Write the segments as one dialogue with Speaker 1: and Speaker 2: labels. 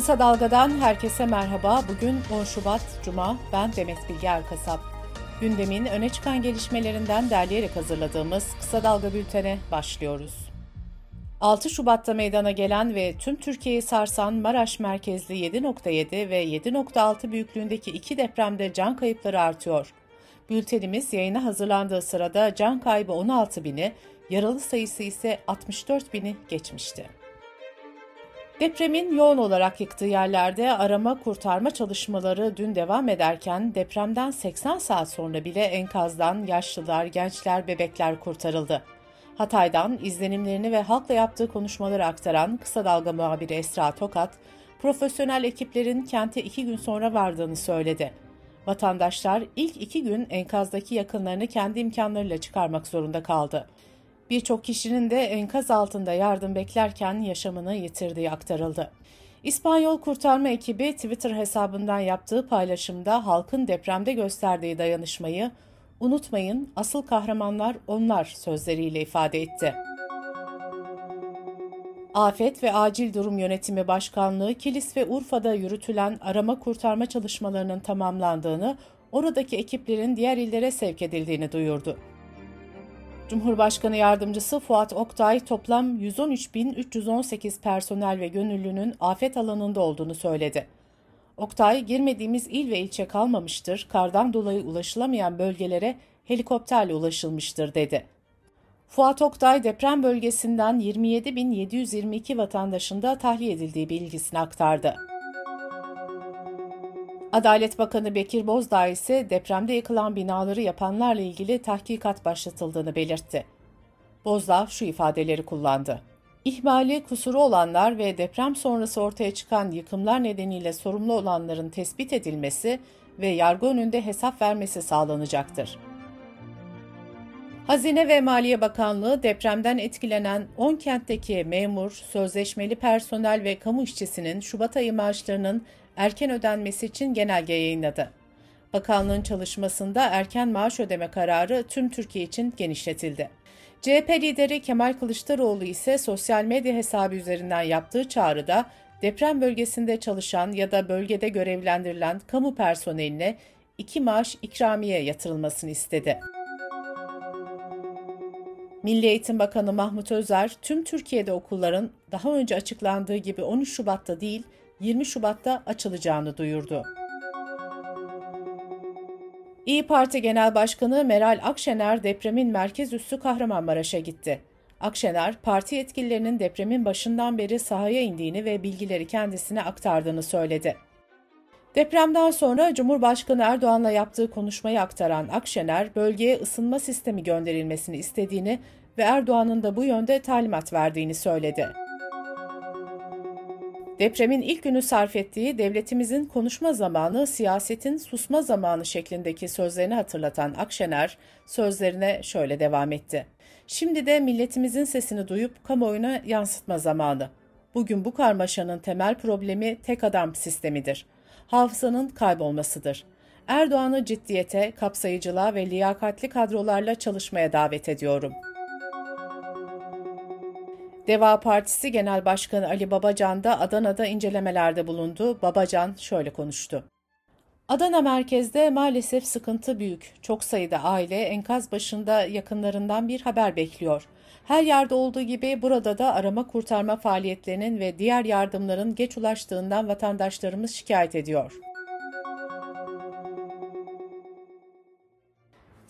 Speaker 1: Kısa Dalga'dan herkese merhaba. Bugün 10 Şubat Cuma. Ben Demet Bilge Erkasap. Gündemin öne çıkan gelişmelerinden derleyerek hazırladığımız Kısa Dalga bültene başlıyoruz. 6 Şubat'ta meydana gelen ve tüm Türkiye'yi sarsan Maraş merkezli 7.7 ve 7.6 büyüklüğündeki iki depremde can kayıpları artıyor. Bültenimiz yayına hazırlandığı sırada can kaybı 16 bini, yaralı sayısı ise 64 bini geçmişti. Depremin yoğun olarak yıktığı yerlerde arama kurtarma çalışmaları dün devam ederken depremden 80 saat sonra bile enkazdan yaşlılar, gençler, bebekler kurtarıldı. Hatay'dan izlenimlerini ve halkla yaptığı konuşmaları aktaran Kısa Dalga muhabiri Esra Tokat, profesyonel ekiplerin kente iki gün sonra vardığını söyledi. Vatandaşlar ilk iki gün enkazdaki yakınlarını kendi imkanlarıyla çıkarmak zorunda kaldı. Birçok kişinin de enkaz altında yardım beklerken yaşamını yitirdiği aktarıldı. İspanyol kurtarma ekibi Twitter hesabından yaptığı paylaşımda halkın depremde gösterdiği dayanışmayı unutmayın asıl kahramanlar onlar sözleriyle ifade etti. Afet ve Acil Durum Yönetimi Başkanlığı Kilis ve Urfa'da yürütülen arama kurtarma çalışmalarının tamamlandığını, oradaki ekiplerin diğer illere sevk edildiğini duyurdu. Cumhurbaşkanı Yardımcısı Fuat Oktay toplam 113.318 personel ve gönüllünün afet alanında olduğunu söyledi. Oktay, girmediğimiz il ve ilçe kalmamıştır, kardan dolayı ulaşılamayan bölgelere helikopterle ulaşılmıştır dedi. Fuat Oktay deprem bölgesinden 27.722 vatandaşın da tahliye edildiği bilgisini aktardı. Adalet Bakanı Bekir Bozdağ ise depremde yıkılan binaları yapanlarla ilgili tahkikat başlatıldığını belirtti. Bozdağ şu ifadeleri kullandı. İhmali, kusuru olanlar ve deprem sonrası ortaya çıkan yıkımlar nedeniyle sorumlu olanların tespit edilmesi ve yargı önünde hesap vermesi sağlanacaktır. Hazine ve Maliye Bakanlığı depremden etkilenen 10 kentteki memur, sözleşmeli personel ve kamu işçisinin Şubat ayı maaşlarının erken ödenmesi için genelge yayınladı. Bakanlığın çalışmasında erken maaş ödeme kararı tüm Türkiye için genişletildi. CHP lideri Kemal Kılıçdaroğlu ise sosyal medya hesabı üzerinden yaptığı çağrıda deprem bölgesinde çalışan ya da bölgede görevlendirilen kamu personeline iki maaş ikramiye yatırılmasını istedi. Milli Eğitim Bakanı Mahmut Özer, tüm Türkiye'de okulların daha önce açıklandığı gibi 13 Şubat'ta değil, 20 Şubat'ta açılacağını duyurdu. İyi Parti Genel Başkanı Meral Akşener depremin merkez üssü Kahramanmaraş'a gitti. Akşener, parti yetkililerinin depremin başından beri sahaya indiğini ve bilgileri kendisine aktardığını söyledi. Depremden sonra Cumhurbaşkanı Erdoğan'la yaptığı konuşmayı aktaran Akşener, bölgeye ısınma sistemi gönderilmesini istediğini ve Erdoğan'ın da bu yönde talimat verdiğini söyledi. Depremin ilk günü sarf ettiği devletimizin konuşma zamanı, siyasetin susma zamanı şeklindeki sözlerini hatırlatan Akşener, sözlerine şöyle devam etti. Şimdi de milletimizin sesini duyup kamuoyuna yansıtma zamanı. Bugün bu karmaşanın temel problemi tek adam sistemidir. Hafızanın kaybolmasıdır. Erdoğan'ı ciddiyete, kapsayıcılığa ve liyakatli kadrolarla çalışmaya davet ediyorum.'' Deva Partisi Genel Başkanı Ali Babacan da Adana'da incelemelerde bulundu. Babacan şöyle konuştu. Adana merkezde maalesef sıkıntı büyük. Çok sayıda aile enkaz başında yakınlarından bir haber bekliyor. Her yerde olduğu gibi burada da arama kurtarma faaliyetlerinin ve diğer yardımların geç ulaştığından vatandaşlarımız şikayet ediyor.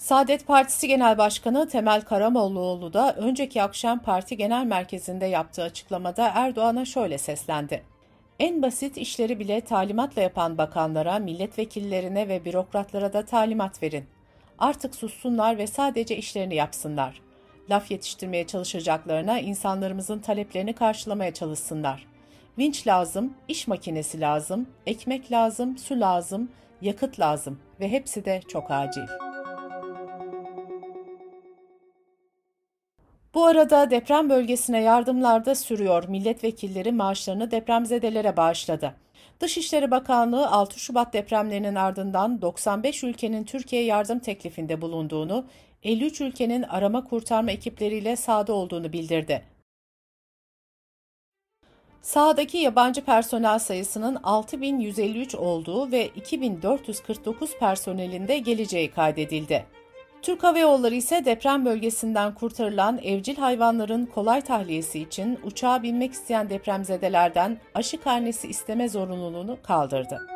Speaker 1: Saadet Partisi Genel Başkanı Temel Karamollaoğlu da önceki akşam parti genel merkezinde yaptığı açıklamada Erdoğan'a şöyle seslendi. En basit işleri bile talimatla yapan bakanlara, milletvekillerine ve bürokratlara da talimat verin. Artık sussunlar ve sadece işlerini yapsınlar. Laf yetiştirmeye çalışacaklarına insanlarımızın taleplerini karşılamaya çalışsınlar. Vinç lazım, iş makinesi lazım, ekmek lazım, su lazım, yakıt lazım ve hepsi de çok acil.'' Bu arada deprem bölgesine yardımlar da sürüyor. Milletvekilleri maaşlarını depremzedelere bağışladı. Dışişleri Bakanlığı 6 Şubat depremlerinin ardından 95 ülkenin Türkiye yardım teklifinde bulunduğunu, 53 ülkenin arama kurtarma ekipleriyle sahada olduğunu bildirdi. Sahadaki yabancı personel sayısının 6153 olduğu ve 2449 personelinde geleceği kaydedildi. Türk Hava Yolları ise deprem bölgesinden kurtarılan evcil hayvanların kolay tahliyesi için uçağa binmek isteyen depremzedelerden aşı karnesi isteme zorunluluğunu kaldırdı.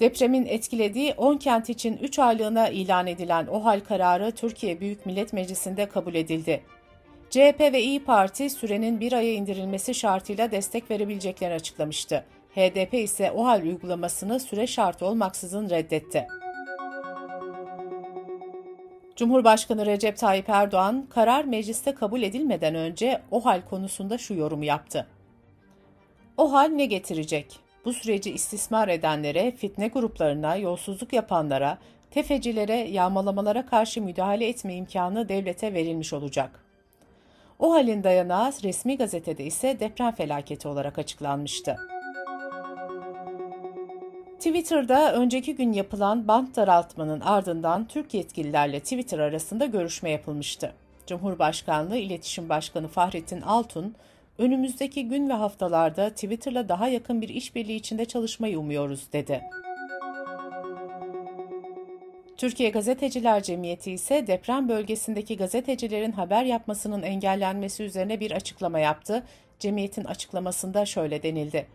Speaker 1: Depremin etkilediği 10 kent için 3 aylığına ilan edilen OHAL kararı Türkiye Büyük Millet Meclisi'nde kabul edildi. CHP ve İyi Parti sürenin bir aya indirilmesi şartıyla destek verebileceklerini açıklamıştı. HDP ise OHAL uygulamasını süre şartı olmaksızın reddetti. Cumhurbaşkanı Recep Tayyip Erdoğan, karar mecliste kabul edilmeden önce OHAL konusunda şu yorumu yaptı. OHAL ne getirecek? Bu süreci istismar edenlere, fitne gruplarına, yolsuzluk yapanlara, tefecilere, yağmalamalara karşı müdahale etme imkanı devlete verilmiş olacak. O halin dayanağı resmi gazetede ise deprem felaketi olarak açıklanmıştı. Twitter'da önceki gün yapılan bant daraltmanın ardından Türk yetkililerle Twitter arasında görüşme yapılmıştı. Cumhurbaşkanlığı İletişim Başkanı Fahrettin Altun, önümüzdeki gün ve haftalarda Twitter'la daha yakın bir işbirliği içinde çalışmayı umuyoruz dedi. Türkiye Gazeteciler Cemiyeti ise deprem bölgesindeki gazetecilerin haber yapmasının engellenmesi üzerine bir açıklama yaptı. Cemiyetin açıklamasında şöyle denildi.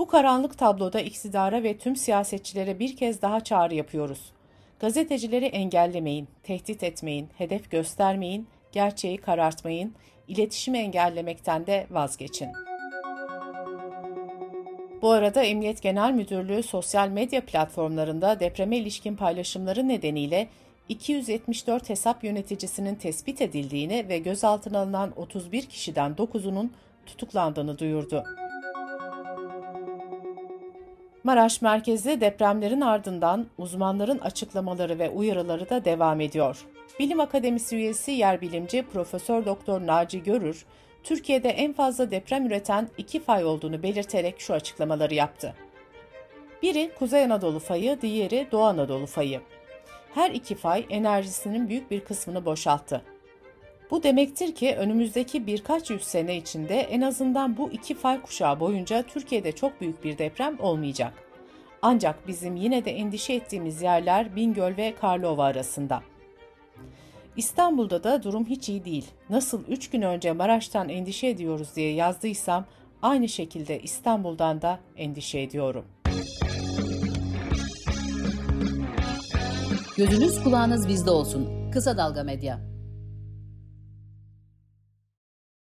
Speaker 1: Bu karanlık tabloda iktidara ve tüm siyasetçilere bir kez daha çağrı yapıyoruz. Gazetecileri engellemeyin, tehdit etmeyin, hedef göstermeyin, gerçeği karartmayın, iletişimi engellemekten de vazgeçin. Bu arada Emniyet Genel Müdürlüğü sosyal medya platformlarında depreme ilişkin paylaşımları nedeniyle 274 hesap yöneticisinin tespit edildiğini ve gözaltına alınan 31 kişiden 9'unun tutuklandığını duyurdu. Maraş merkezli depremlerin ardından uzmanların açıklamaları ve uyarıları da devam ediyor. Bilim Akademisi üyesi yer bilimci Profesör Doktor Naci Görür, Türkiye'de en fazla deprem üreten iki fay olduğunu belirterek şu açıklamaları yaptı. Biri Kuzey Anadolu fayı, diğeri Doğu Anadolu fayı. Her iki fay enerjisinin büyük bir kısmını boşalttı. Bu demektir ki önümüzdeki birkaç yüz sene içinde en azından bu iki fay kuşağı boyunca Türkiye'de çok büyük bir deprem olmayacak. Ancak bizim yine de endişe ettiğimiz yerler Bingöl ve Karlova arasında. İstanbul'da da durum hiç iyi değil. Nasıl 3 gün önce Maraş'tan endişe ediyoruz diye yazdıysam aynı şekilde İstanbul'dan da endişe ediyorum.
Speaker 2: Gözünüz kulağınız bizde olsun. Kısa Dalga Medya.